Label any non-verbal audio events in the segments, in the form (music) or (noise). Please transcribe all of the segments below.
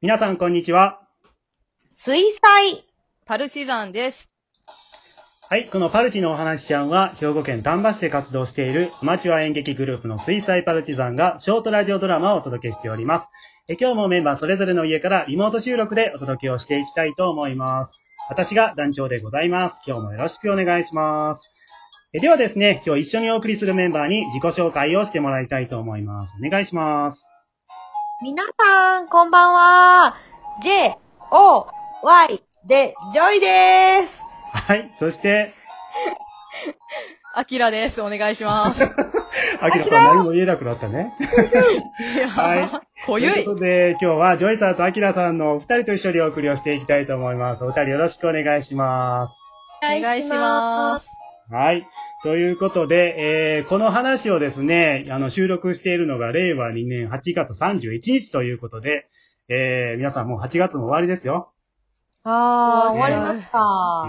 皆さん、こんにちは。水彩。パルチザンです。はい、このパルチのお話ちゃんは、兵庫県丹波市で活動しているアマチュア演劇グループの水彩パルチザンがショートラジオドラマをお届けしております。え今日もメンバーそれぞれの家からリモート収録でお届けをしていきたいと思います。私が団長でございます。今日もよろしくお願いします。えではですね、今日一緒にお送りするメンバーに自己紹介をしてもらいたいと思います。お願いします。皆さん、こんばんは。J, O, Y で、ジョイです。はい、そして、(laughs) アキラです。お願いします。(laughs) アキラさん何も言えなくなったね。(laughs) はい。濃ゆいというこ。とで、今日はジョイさんとアキラさんのお二人と一緒にお送りをしていきたいと思います。お二人よろしくお願いします。お願いします。はい。ということで、えー、この話をですね、あの、収録しているのが令和2年8月31日ということで、えー、皆さんもう8月も終わりですよ。あー、終ねわりました。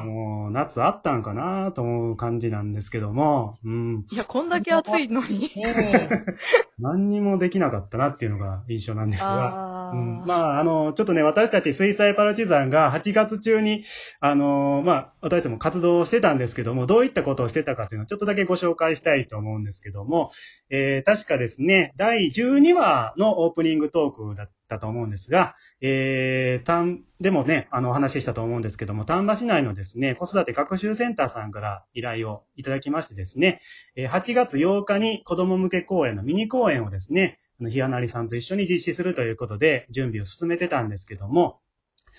もう、夏あったんかなと思う感じなんですけども、うん。いや、こんだけ暑いのに。ねえ。(laughs) 何にもできなかったなっていうのが印象なんですが。うん、まあ、あの、ちょっとね、私たち水彩パルチザンが8月中に、あの、まあ、私たちも活動をしてたんですけども、どういったことをしてたかというのをちょっとだけご紹介したいと思うんですけども、えー、確かですね、第12話のオープニングトークだったと思うんですが、えー、たん、でもね、あの、お話ししたと思うんですけども、丹波市内のですね、子育て学習センターさんから依頼をいただきましてですね、えー8月8日に子供向け公演のミニ公演をですね、あの、ひやなりさんと一緒に実施するということで、準備を進めてたんですけども、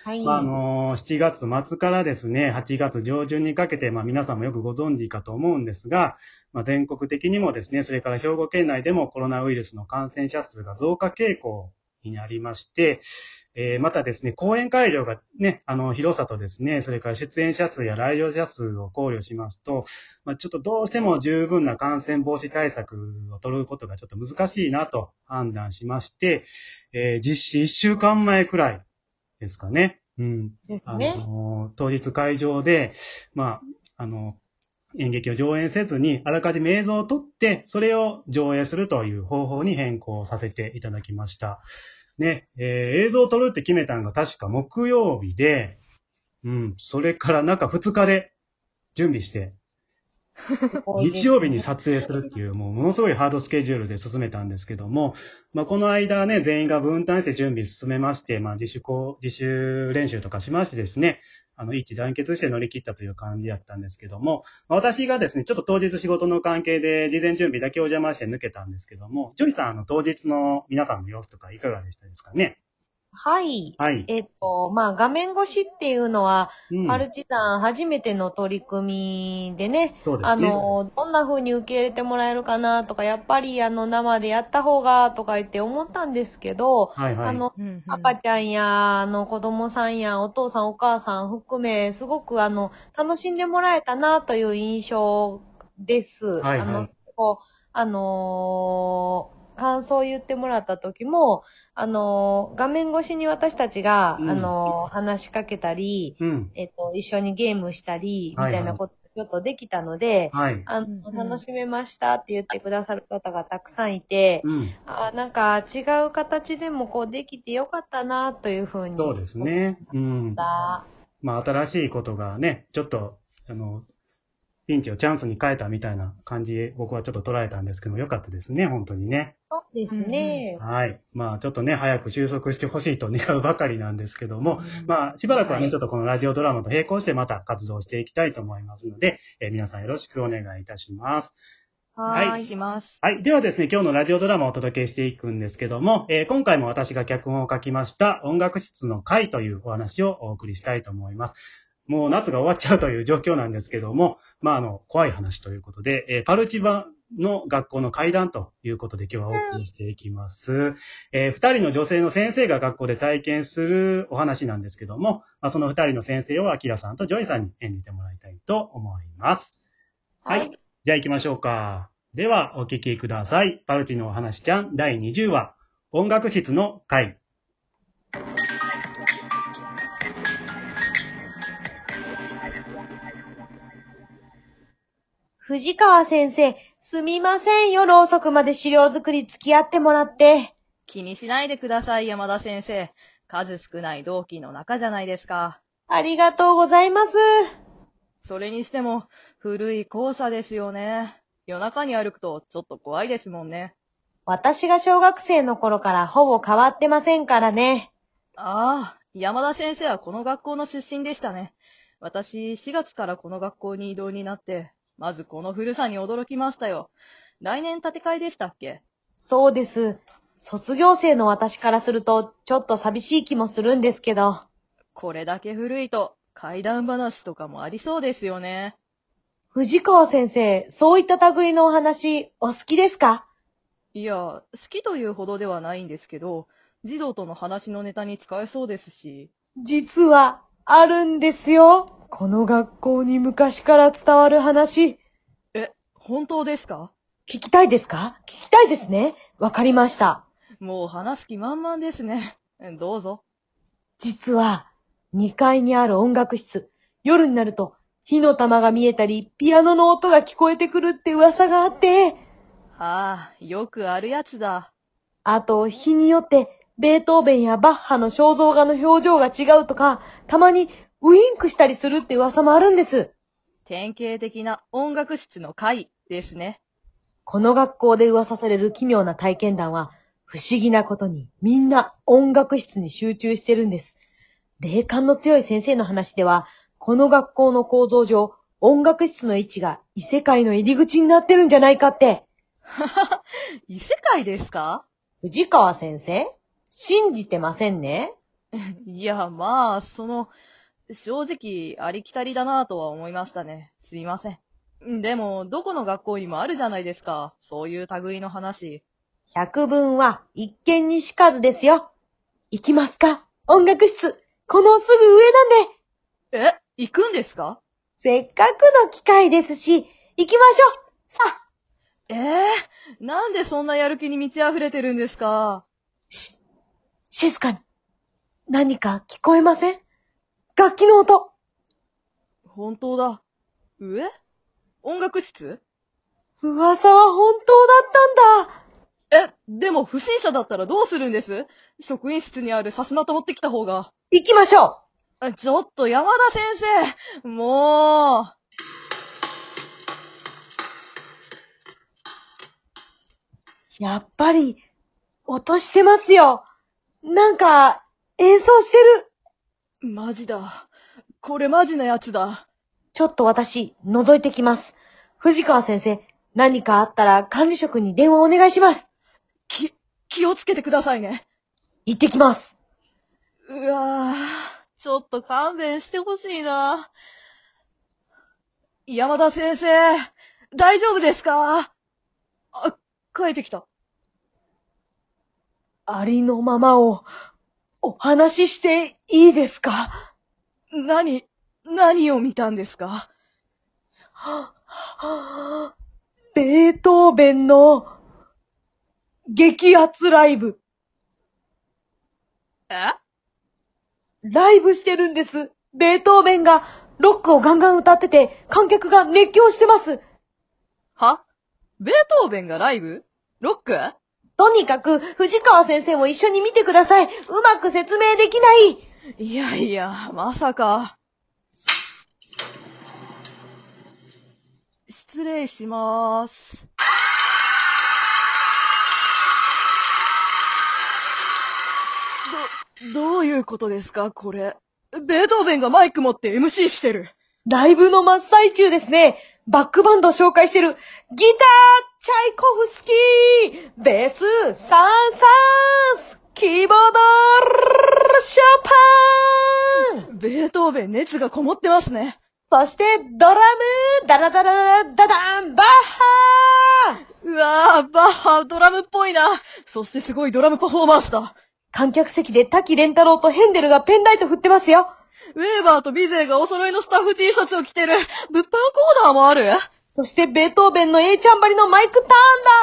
はい。まあ、あのー7月末からですね、8月上旬にかけて、まあ、皆さんもよくご存知かと思うんですが、まあ、全国的にもですね、それから兵庫県内でもコロナウイルスの感染者数が増加傾向になりまして、えーまたですね、講演会場がね、あの、広さとですね、それから出演者数や来場者数を考慮しますと、まあ、ちょっとどうしても十分な感染防止対策を取ることがちょっと難しいなと判断しまして、えー実施1週間前くらいですかね。うん。ね。の、当日会場で、まあ、あの、演劇を上演せずに、あらかじめ映像を撮って、それを上映するという方法に変更させていただきました。ね、えー映像を撮るって決めたのが確か木曜日で、うん、それからなんか2日で準備して、(laughs) 日曜日に撮影するっていう、もうものすごいハードスケジュールで進めたんですけども、まあ、この間ね、全員が分担して準備進めまして、まあ、自主こ、自主練習とかしましてですね、あの、一致団結して乗り切ったという感じだったんですけども、私がですね、ちょっと当日仕事の関係で事前準備だけお邪魔して抜けたんですけども、ジョイさん、あの、当日の皆さんの様子とかいかがでしたですかね？はい。はい。えっと、まあ、画面越しっていうのは、うんパルチさん初めての取り組みでね、あそうですね。の、どんな風に受け入れてもらえるかなとか、やっぱりあの、生でやった方がとか言って思ったんですけど、はいはい。あの、うんうん赤ちゃんや、あの、子供さんや、お父さんお母さん含め、すごくあの、楽しんでもらえたなという印象です。はいはいあの、あのー感想を言ってもらった時も、あのー画面越しに私たちが、うんあのー話しかけたり、うん。えっと、一緒にゲームしたり、みはいはいたいなこと、ちょっとできたので、はい。あの、楽しめましたって言ってくださる方がたくさんいて、うん。あなんか違う形でもこうできてよかったなというふうに。そうです。ね。うん。だまあ、新しいことがね、ちょっと、あの、ピンチをチャンスに変えたみたいな感じで僕はちょっと捉えたんですけども、よかったですね、本当にね。そうですね。はい。まあ、ちょっとね、早く収束してほしいと願うばかりなんですけども、うんまあ、しばらくはね、はいちょっとこのラジオドラマと並行してまた活動していきたいと思いますので、えー皆さんよろしくお願いいたします。はい。いします。はい。ではですね、今日のラジオドラマをお届けしていくんですけども、えー今回も私が脚本を書きました音楽室の会というお話をお送りしたいと思います。もう夏が終わっちゃうという状況なんですけども、まあ、あの、怖い話ということで、えーパルチ版の学校の怪談ということで今日はお送りしていきます。えー二人の女性の先生が学校で体験するお話なんですけども、まあ、その二人の先生をアキラさんとジョイさんに演じてもらいたいと思います。はい。じゃあ行きましょうか。では、お聞きください。パルチのお話ちゃん第20話、音楽室の怪。藤川先生、すみません。夜遅くまで資料作り付き合ってもらって。気にしないでください、山田先生。数少ない同期の中じゃないですか。ありがとうございます。それにしても、古い校舎ですよね。夜中に歩くとちょっと怖いですもんね。私が小学生の頃からほぼ変わってませんからね。ああ、山田先生はこの学校の出身でしたね。私、4月からこの学校に異動になって、まずこの古さに驚きましたよ。来年建て替えでしたっけ？そうです。卒業生の私からすると、ちょっと寂しい気もするんですけど。これだけ古いと、怪談話とかもありそうですよね。藤川先生、そういった類のお話、お好きですか？いや、好きというほどではないんですけど、児童との話のネタに使えそうですし。実は、あるんですよ。この学校に昔から伝わる話。え、本当ですか？聞きたいですか？聞きたいですね。わかりました。もう話す気満々ですね。どうぞ。実は、2階にある音楽室、夜になると、火の玉が見えたり、ピアノの音が聞こえてくるって噂があって、ああ、よくあるやつだ。あと、日によって、ベートーベンやバッハの肖像画の表情が違うとか、たまにウインクしたりするって噂もあるんです。典型的な音楽室の会ですね。この学校で噂される奇妙な体験談は、不思議なことにみんな音楽室に集中してるんです。霊感の強い先生の話では、この学校の構造上、音楽室の位置が異世界の入り口になってるんじゃないかって。(laughs) 異世界ですか？藤川先生？信じてませんね (laughs) いや、まあ、その、正直、ありきたりだなとは思いましたね。すいません。でも、どこの学校にもあるじゃないですか。そういう類の話。百聞は一見にしかずですよ。行きますか？音楽室。このすぐ上なんで。え？行くんですか？せっかくの機会ですし、行きましょう。さあ。ええなんでそんなやる気に満ち溢れてるんですか？し、静かに。何か聞こえません？楽器の音。本当だ。上音楽室？噂は本当だったんだ。え、でも不審者だったらどうするんです？職員室にあるさすまた持ってきた方が。行きましょあちょっと山田先生もう。う。やっぱり、音してますよ。なんか、演奏してる。マジだ。これマジなやつだ。ちょっと私、覗いてきます。藤川先生、何かあったら管理職に電話お願いします。き、気をつけてくださいね。行ってきます。うわぁ、ちょっと勘弁してほしいな。山田先生、大丈夫ですか？あ、帰ってきた。ありのままを、お話ししていいですか？何、何を見たんですか？ベートーベンの、激アツライブ。え？ライブしてるんです。ベートーベンがロックをガンガン歌ってて、観客が熱狂してます。は？ベートーベンがライブ？ロック？とにかく、藤川先生も一緒に見てください。うまく説明できない。いやいや、まさか。失礼しまーす。ど、どういうことですか？これ。ベートーベンがマイク持って MC してる。ライブの真っ最中ですね。バックバンドを紹介してる。ギター、チャイコフスキー、ベース、サンサンス、キーボード、ショパンベートーベン熱がこもってますね。そして、ドラム、ダラダラダダン、バッハうわー、バッハ、ドラムっぽいな。そしてすごいドラムパフォーマンスだ。観客席で滝蓮太郎とヘンデルがペンライト振ってますよ。ウェーバーとビゼーがお揃いのスタッフ T シャツを着てる。物販コーナーもある？そして、ベートーベンの A ちゃんばりのマイクターン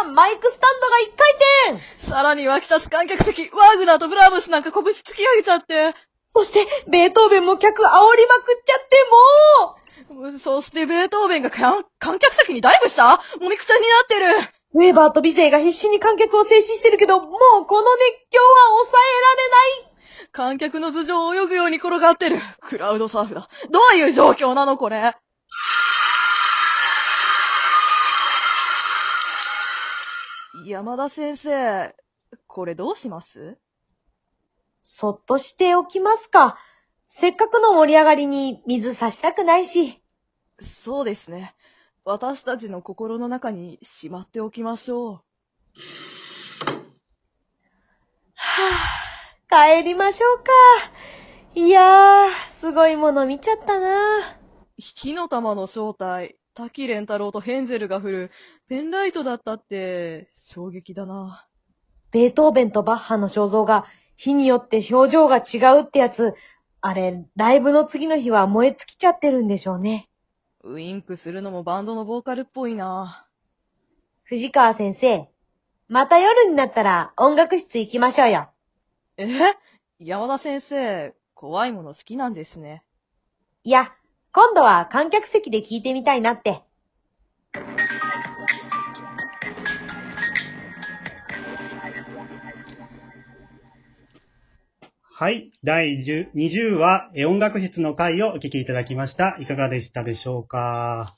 だマイクスタンドが一回転さらに湧き立つ観客席、ワーグナーとブラームスなんか拳突き上げちゃって。そして、ベートーベンも客煽りまくっちゃって、もうそしてベートーベンが観観客席にダイブした？もみくちゃになってる？ウェーバーと美勢が必死に観客を制止してるけど、もうこの熱狂は抑えられない観客の頭上を泳ぐように転がってる。クラウドサーフだ。どういう状況なのこれ？山田先生、これどうします？そっとしておきますか。せっかくの盛り上がりに水差したくないし。そうですね。私たちの心の中にしまっておきましょう。はぁ、帰りましょうか。いやー、すごいもの見ちゃったな火の玉の正体、滝蓮太郎とヘンゼルが振るペンライトだったって衝撃だな。ベートーベンとバッハの肖像が日によって表情が違うってやつ、あれ、ライブの次の日は燃え尽きちゃってるんでしょうね。ウインクするのもバンドのボーカルっぽいな。藤川先生、また夜になったら音楽室行きましょうよ。え？山田先生、怖いもの好きなんですね。いや、今度は観客席で聞いてみたいなって。はい。第10 20話、え音楽室の回をお聞きいただきました。いかがでしたでしょうか？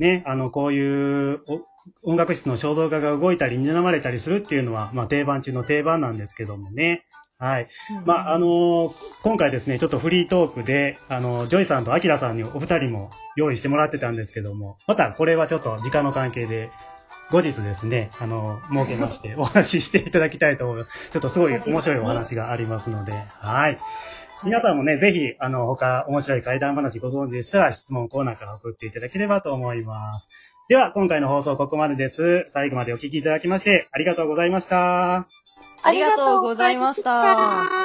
ね、あの、こういうお音楽室の肖像画が動いたり、睨まれたりするっていうのは、まあ、定番中の定番なんですけどもね。はい。まあ、あのー今回ですね、ちょっとフリートークで、あの、ジョイさんとアキラさんにお二人も用意してもらってたんですけども、またこれはちょっと時間の関係で、後日ですね、あの、設けまして、(laughs) お話ししていただきたいと思います。ちょっとすごい面白いお話がありますので、はい。皆さんもね、ぜひ、あの、他、面白い怪談話ご存知でしたら、質問コーナーから送っていただければと思います。では、今回の放送ここまでです。最後までお聞きいただきまして、ありがとうございました。ありがとうございました。